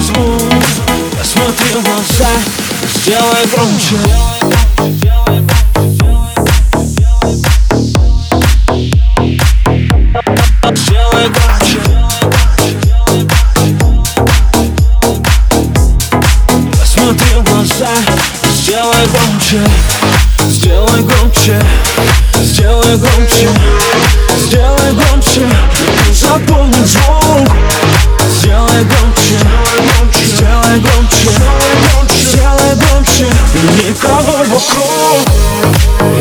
звук Посмотри в глаза, сделай громче. Сделай громче. Сделай громче. Сделай громче, сделай громче. Сделай громче, заполни звук. Сделай громче, сделай громче Сделай громче, никого вокруг.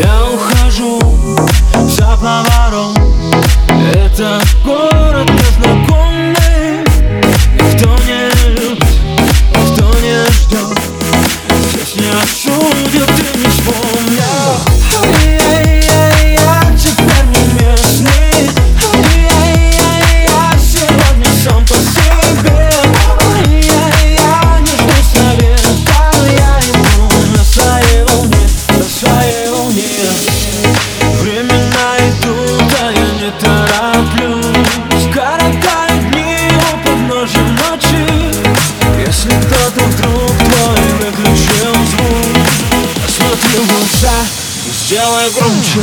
Я ухожу за поворот Это город не тороплюсь Коротают дни у подножья ночи. Если кто-то вдруг твой выключил звук Посмотри в глаза и сделай громче.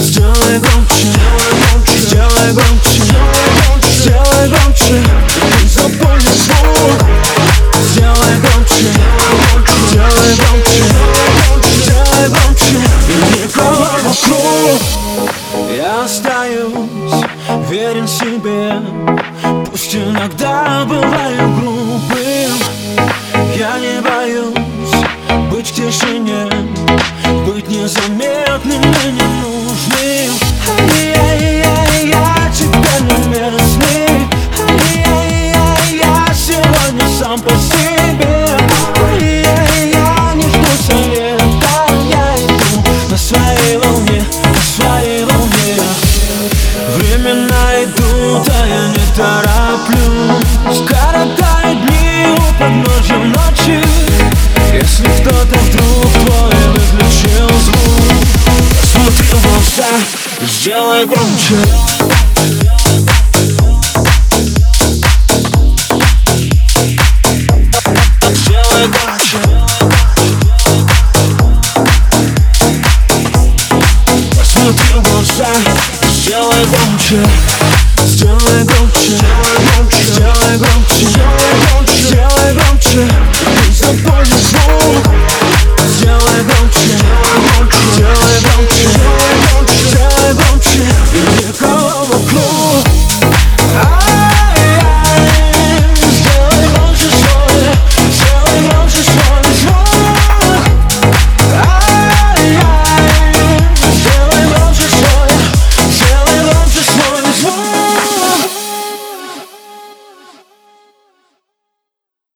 Сделай громче, сделай громче. Сделай громче, и запомни себе Пусть иногда бываю грубым Я не боюсь быть в тишине сделай громче, сделай громче, сделай громче